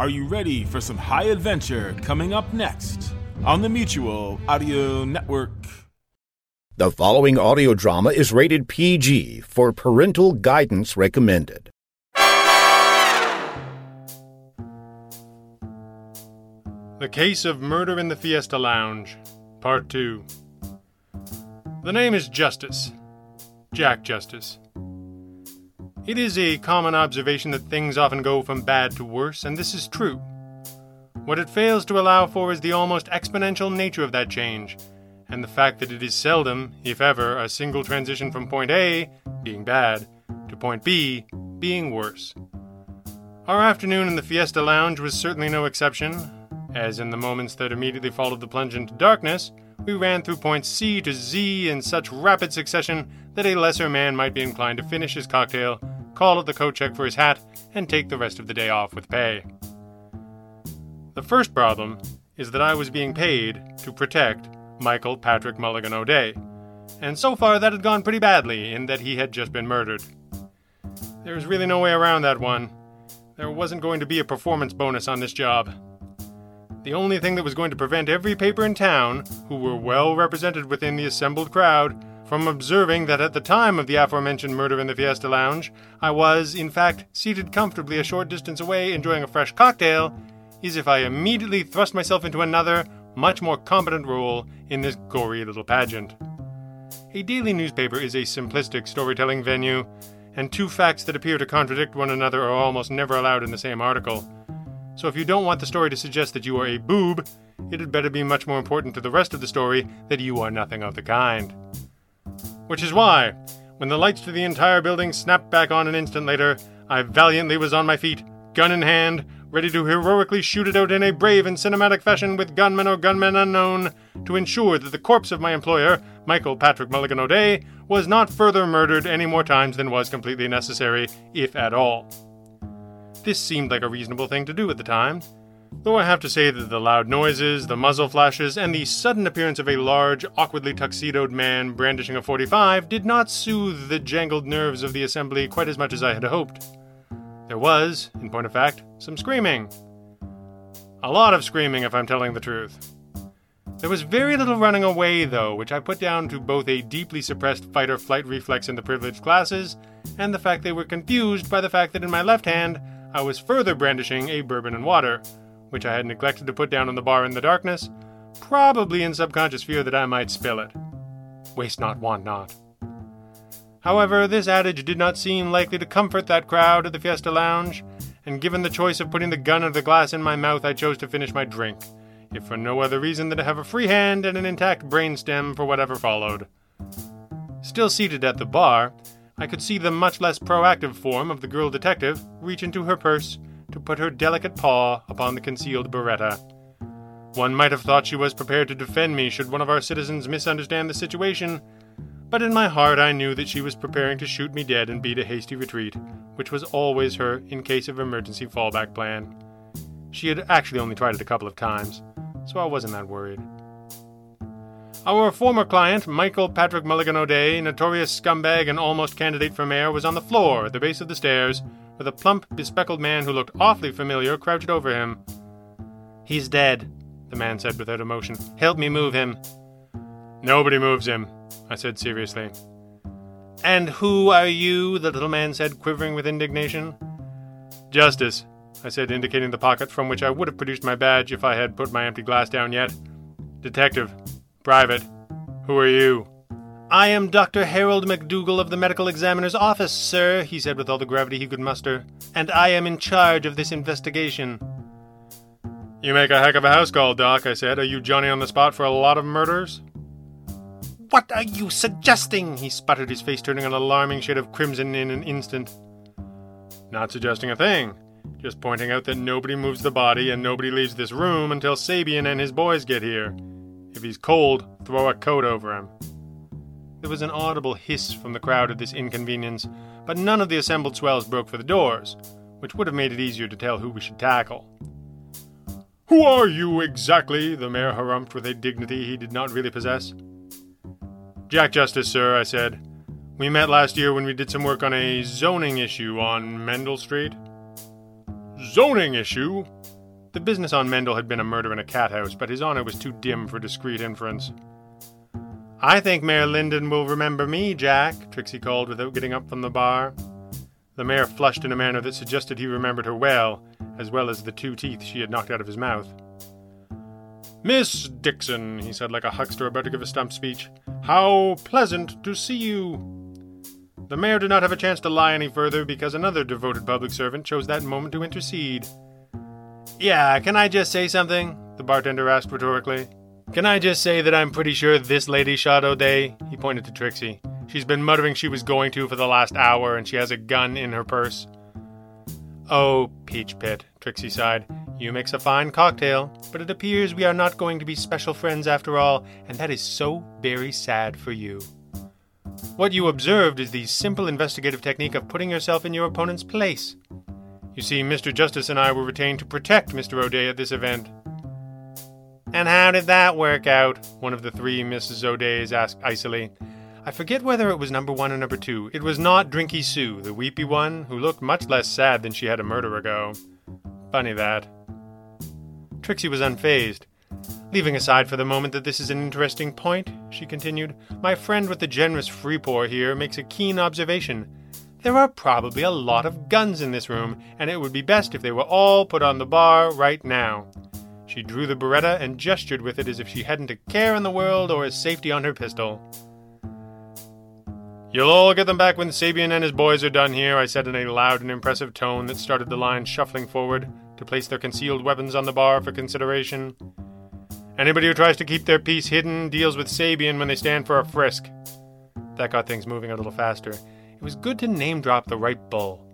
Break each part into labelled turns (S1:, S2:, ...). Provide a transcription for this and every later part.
S1: Are you ready for some high adventure coming up next on the Mutual Audio Network?
S2: The following audio drama is rated PG for parental guidance recommended.
S3: The Case of Murder in the Fiesta Lounge, Part 2. The name is Justice. Jack Justice. It is a common observation that things often go from bad to worse, and this is true. What it fails to allow for is the almost exponential nature of that change, and the fact that it is seldom, if ever, a single transition from point A, being bad, to point B, being worse. Our afternoon in the Fiesta Lounge was certainly no exception, as in the moments that immediately followed the plunge into darkness, we ran through points C to Z in such rapid succession that a lesser man might be inclined to finish his cocktail, call at the coat check for his hat, and take the rest of the day off with pay. The first problem is that I was being paid to protect Michael Patrick Mulligan O'Day, and so far that had gone pretty badly in that he had just been murdered. There was really no way around that one. There wasn't going to be a performance bonus on this job. The only thing that was going to prevent every paper in town, who were well represented within the assembled crowd, from observing that at the time of the aforementioned murder in the Fiesta Lounge, I was, in fact, seated comfortably a short distance away enjoying a fresh cocktail, is if I immediately thrust myself into another, much more competent role in this gory little pageant. A daily newspaper is a simplistic storytelling venue, and two facts that appear to contradict one another are almost never allowed in the same article. So if you don't want the story to suggest that you are a boob, it had better be much more important to the rest of the story that you are nothing of the kind. Which is why, when the lights to the entire building snapped back on an instant later, I valiantly was on my feet, gun in hand, ready to heroically shoot it out in a brave and cinematic fashion with gunmen or gunmen unknown, to ensure that the corpse of my employer, Michael Patrick Mulligan O'Day, was not further murdered any more times than was completely necessary, if at all. This seemed like a reasonable thing to do at the time, though I have to say that the loud noises, the muzzle flashes, and the sudden appearance of a large, awkwardly tuxedoed man brandishing a 45 did not soothe the jangled nerves of the assembly quite as much as I had hoped. There was, in point of fact, some screaming. A lot of screaming, if I'm telling the truth. There was very little running away, though, which I put down to both a deeply suppressed fight or flight reflex in the privileged classes, and the fact they were confused by the fact that in my left hand I was further brandishing a bourbon and water, which I had neglected to put down on the bar in the darkness, probably in subconscious fear that I might spill it. Waste not, want not. However, this adage did not seem likely to comfort that crowd at the Fiesta Lounge, and given the choice of putting the gun or the glass in my mouth, I chose to finish my drink, if for no other reason than to have a free hand and an intact brainstem for whatever followed. Still seated at the bar, I could see the much less proactive form of the girl detective reach into her purse to put her delicate paw upon the concealed Beretta. One might have thought she was prepared to defend me should one of our citizens misunderstand the situation, but in my heart I knew that she was preparing to shoot me dead and beat a hasty retreat, which was always her in case of emergency fallback plan. She had actually only tried it a couple of times, so I wasn't that worried. Our former client, Michael Patrick Mulligan O'Day, notorious scumbag and almost candidate for mayor, was on the floor at the base of the stairs, with a plump, bespectacled man who looked awfully familiar crouched over him. He's dead, the man said without emotion. Help me move him. Nobody moves him, I said seriously. And who are you? the little man said, quivering with indignation. Justice, I said, indicating the pocket from which I would have produced my badge if I had put my empty glass down yet. Detective, Private. Who are you? I am Dr. Harold McDougal of the Medical Examiner's Office, sir, he said with all the gravity he could muster, and I am in charge of this investigation. You make a heck of a house call, Doc, I said. Are you Johnny on the spot for a lot of murders? What are you suggesting? he sputtered, his face turning an alarming shade of crimson in an instant. Not suggesting a thing. Just pointing out that nobody moves the body and nobody leaves this room until Sabian and his boys get here. If he's cold, throw a coat over him. There was an audible hiss from the crowd at this inconvenience, but none of the assembled swells broke for the doors, which would have made it easier to tell who we should tackle. Who are you exactly? the mayor harumphed with a dignity he did not really possess. Jack Justice, sir, I said. We met last year when we did some work on a zoning issue on Mendel Street. zoning issue. The business on Mendel had been a murder in a cat house, but his honor was too dim for discreet inference. I think Mayor Linden will remember me, Jack, Trixie called without getting up from the bar. The mayor flushed in a manner that suggested he remembered her well, as well as the two teeth she had knocked out of his mouth. Miss Dixon, he said like a huckster about to give a stump speech, how pleasant to see you. The mayor did not have a chance to lie any further because another devoted public servant chose that moment to intercede. Yeah, can I just say something? The bartender asked rhetorically. Can I just say that I'm pretty sure this lady shot O'Day? He pointed to Trixie. She's been muttering she was going to for the last hour, and she has a gun in her purse. Oh, Peach Pit, Trixie sighed. You mix a fine cocktail, but it appears we are not going to be special friends after all, and that is so very sad for you. What you observed is the simple investigative technique of putting yourself in your opponent's place. You see, Mr. Justice and I were retained to protect Mr. O'Day at this event, and how did that work out? One of the three Mrs. O'Days asked icily. I forget whether it was number one or number two. It was not Drinky Sue, the weepy one, who looked much less sad than she had a murder ago. Funny that. Trixie was unfazed. Leaving aside for the moment that this is an interesting point, she continued, my friend with the generous free pour here makes a keen observation. There are probably a lot of guns in this room, and it would be best if they were all put on the bar right now. She drew the Beretta and gestured with it as if she hadn't a care in the world or a safety on her pistol. You'll all get them back when Sabian and his boys are done here, I said in a loud and impressive tone that started the line shuffling forward to place their concealed weapons on the bar for consideration. Anybody who tries to keep their piece hidden deals with Sabian when they stand for a frisk. That got things moving a little faster. It was good to name drop the right bull.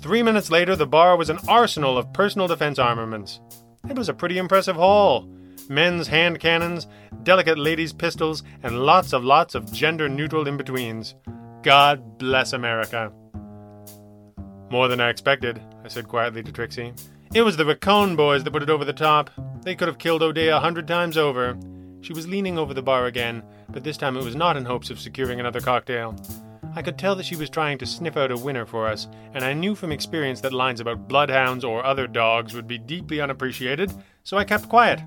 S3: Three minutes later, the bar was an arsenal of personal defense armaments. It was a pretty impressive haul. Men's hand cannons, delicate ladies' pistols, and lots of lots of gender neutral in betweens. God bless America. More than I expected, I said quietly to Trixie. It was the Raccoon boys that put it over the top. They could have killed O'Day a hundred times over. She was leaning over the bar again, but this time it was not in hopes of securing another cocktail. I could tell that she was trying to sniff out a winner for us, and I knew from experience that lines about bloodhounds or other dogs would be deeply unappreciated, so I kept quiet,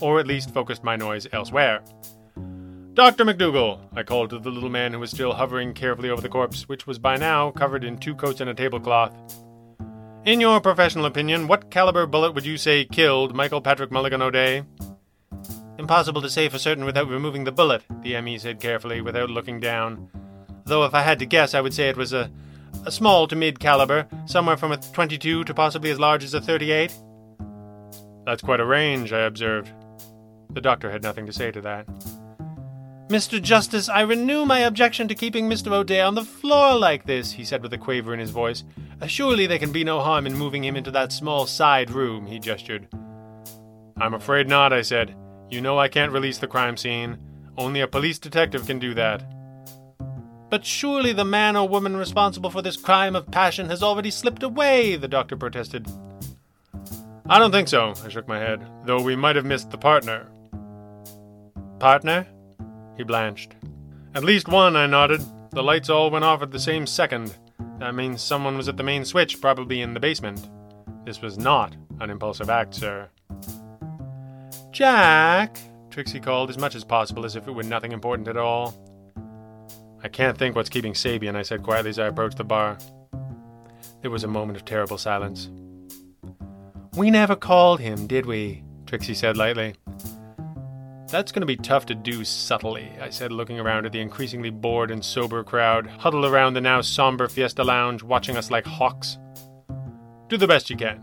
S3: or at least focused my noise elsewhere. Dr. McDougal, I called to the little man who was still hovering carefully over the corpse, which was by now covered in two coats and a tablecloth. In your professional opinion, what caliber bullet would you say killed Michael Patrick Mulligan O'Day? Impossible to say for certain without removing the bullet, the ME said carefully, without looking down though if I had to guess, I would say it was a, a small to mid caliber, somewhere from a 22 to possibly as large as a 38. That's quite a range, I observed. The doctor had nothing to say to that. Mr. Justice, I renew my objection to keeping Mr. O'Day on the floor like this, he said with a quaver in his voice. Uh, surely there can be no harm in moving him into that small side room, he gestured. I'm afraid not, I said. You know I can't release the crime scene. Only a police detective can do that. But surely the man or woman responsible for this crime of passion has already slipped away, the doctor protested. I don't think so, I shook my head, though we might have missed the partner. Partner? He blanched. At least one, I nodded. The lights all went off at the same second. That means someone was at the main switch, probably in the basement. This was not an impulsive act, sir. Jack, Trixie called as much as possible as if it were nothing important at all. I can't think what's keeping Sabian, I said quietly as I approached the bar. There was a moment of terrible silence. We never called him, did we? Trixie said lightly. That's going to be tough to do subtly, I said, looking around at the increasingly bored and sober crowd huddled around the now somber Fiesta Lounge, watching us like hawks. Do the best you can.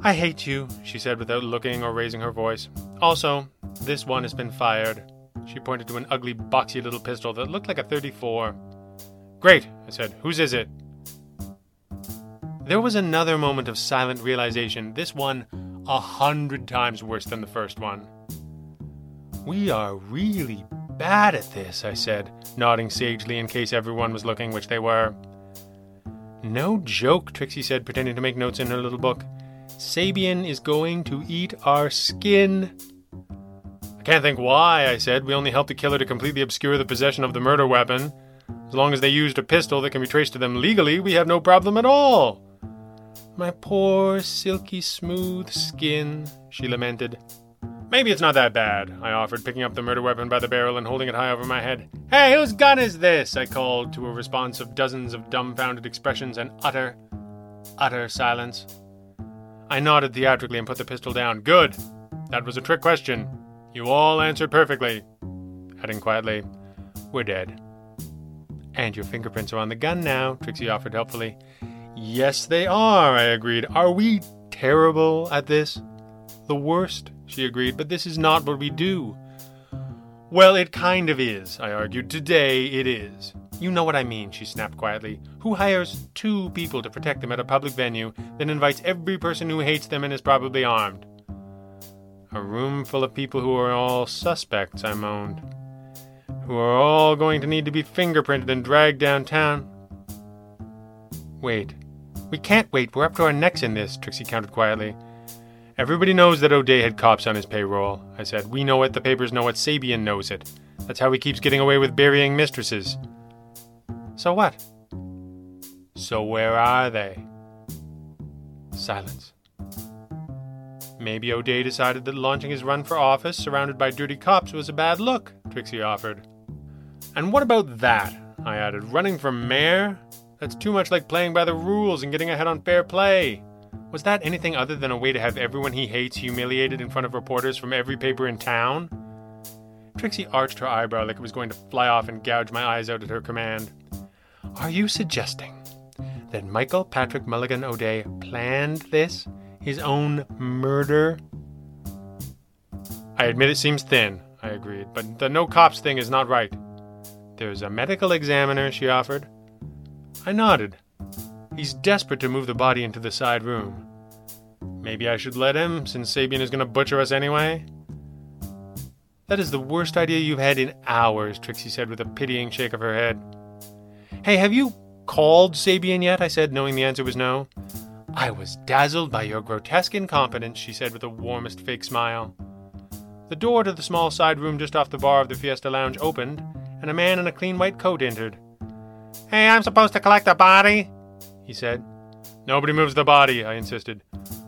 S3: I hate you, she said without looking or raising her voice. Also, this one has been fired. She pointed to an ugly, boxy little pistol that looked like a 34. Great, I said. Whose is it? There was another moment of silent realization, this one a hundred times worse than the first one. We are really bad at this, I said, nodding sagely in case everyone was looking, which they were. No joke, Trixie said, pretending to make notes in her little book. Sabian is going to eat our skin. I can't think why, I said. We only helped the killer to completely obscure the possession of the murder weapon. As long as they used a pistol that can be traced to them legally, we have no problem at all. My poor, silky smooth skin, she lamented. Maybe it's not that bad, I offered, picking up the murder weapon by the barrel and holding it high over my head. Hey, whose gun is this? I called to a response of dozens of dumbfounded expressions and utter, utter silence. I nodded theatrically and put the pistol down. Good. That was a trick question. You all answered perfectly. Adding quietly, We're dead. And your fingerprints are on the gun now, Trixie offered helpfully. Yes, they are, I agreed. Are we terrible at this? The worst, she agreed, but this is not what we do. Well, it kind of is, I argued. Today it is. You know what I mean, she snapped quietly. Who hires two people to protect them at a public venue, then invites every person who hates them and is probably armed? A room full of people who are all suspects, I moaned. Who are all going to need to be fingerprinted and dragged downtown. Wait. We can't wait. We're up to our necks in this, Trixie countered quietly. Everybody knows that O'Day had cops on his payroll, I said. We know it, the papers know it, Sabian knows it. That's how he keeps getting away with burying mistresses. So what? So where are they? Silence. Maybe O'Day decided that launching his run for office surrounded by dirty cops was a bad look, Trixie offered. And what about that? I added. Running for mayor? That's too much like playing by the rules and getting ahead on fair play. Was that anything other than a way to have everyone he hates humiliated in front of reporters from every paper in town? Trixie arched her eyebrow like it was going to fly off and gouge my eyes out at her command. Are you suggesting that Michael Patrick Mulligan O'Day planned this? His own murder? I admit it seems thin, I agreed, but the no cops thing is not right. There's a medical examiner, she offered. I nodded. He's desperate to move the body into the side room. Maybe I should let him, since Sabian is going to butcher us anyway? That is the worst idea you've had in hours, Trixie said with a pitying shake of her head. Hey, have you called Sabian yet? I said, knowing the answer was no. I was dazzled by your grotesque incompetence, she said with the warmest fake smile. The door to the small side room just off the bar of the Fiesta Lounge opened, and a man in a clean white coat entered. Hey, I'm supposed to collect the body, he said. Nobody moves the body, I insisted.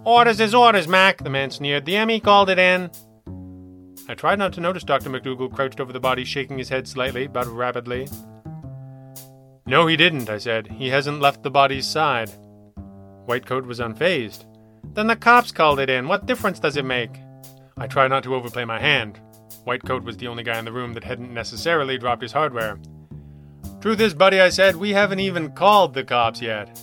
S3: Orders is orders, Mac, the man sneered. The ME called it in. I tried not to notice Dr. McDougal crouched over the body, shaking his head slightly, but rapidly. No, he didn't, I said. He hasn't left the body's side. Whitecoat was unfazed. Then the cops called it in. What difference does it make? I tried not to overplay my hand. Whitecoat was the only guy in the room that hadn't necessarily dropped his hardware. Truth is, buddy, I said, we haven't even called the cops yet.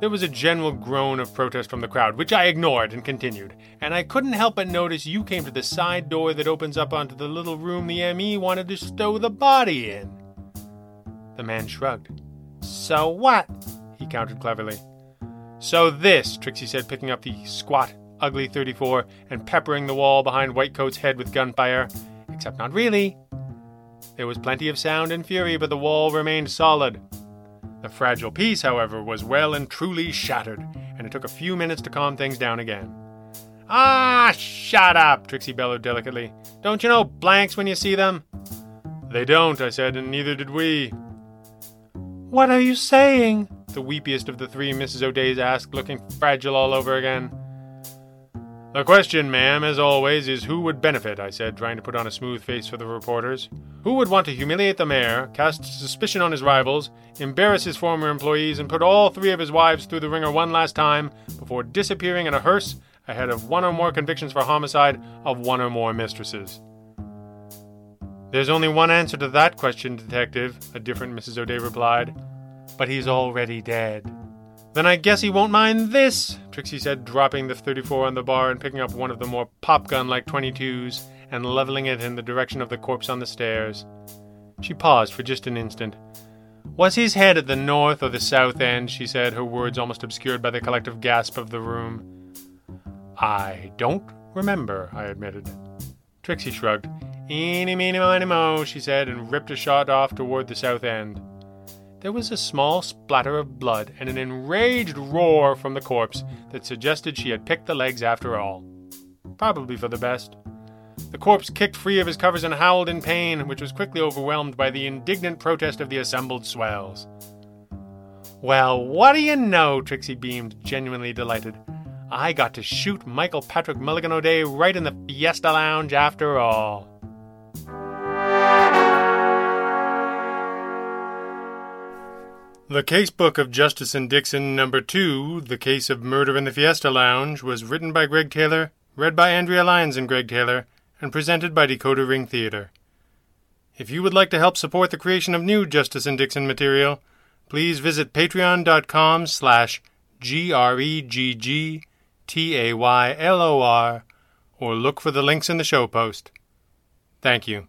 S3: There was a general groan of protest from the crowd, which I ignored and continued, and I couldn't help but notice you came to the side door that opens up onto the little room the ME wanted to stow the body in. The man shrugged. So what? He countered cleverly. So this, Trixie said, picking up the squat, ugly 34 and peppering the wall behind Whitecoat's head with gunfire. Except not really. There was plenty of sound and fury, but the wall remained solid. The fragile piece, however, was well and truly shattered, and it took a few minutes to calm things down again. Ah, shut up, Trixie bellowed delicately. Don't you know blanks when you see them? They don't, I said, and neither did we. What are you saying? The weepiest of the three Mrs. O'Days asked, looking fragile all over again. The question, ma'am, as always, is who would benefit, I said, trying to put on a smooth face for the reporters. Who would want to humiliate the mayor, cast suspicion on his rivals, embarrass his former employees, and put all three of his wives through the ringer one last time before disappearing in a hearse ahead of one or more convictions for homicide of one or more mistresses? There's only one answer to that question, Detective, a different Mrs. O'Day replied. But he's already dead. Then I guess he won't mind this, Trixie said, dropping the 34 on the bar and picking up one of the more pop gun like 22s and leveling it in the direction of the corpse on the stairs. She paused for just an instant. Was his head at the north or the south end? she said, her words almost obscured by the collective gasp of the room. I don't remember, I admitted. Trixie shrugged. Eeny, meeny, miny, mo, she said, and ripped a shot off toward the south end. There was a small splatter of blood and an enraged roar from the corpse that suggested she had picked the legs after all. Probably for the best. The corpse kicked free of his covers and howled in pain, which was quickly overwhelmed by the indignant protest of the assembled swells. Well, what do you know? Trixie beamed, genuinely delighted. I got to shoot Michael Patrick Mulligan O'Day right in the Fiesta Lounge after all. The casebook of Justice and Dixon number 2, The Case of Murder in the Fiesta Lounge, was written by Gregg Taylor, read by Andrea Lyons and Gregg Taylor, and presented by Decoder Ring Theater. If you would like to help support the creation of new Justice and Dixon material, please visit patreon.com slash G-R-E-G-G-T-A-Y-L-O-R or look for the links in the show post. Thank you.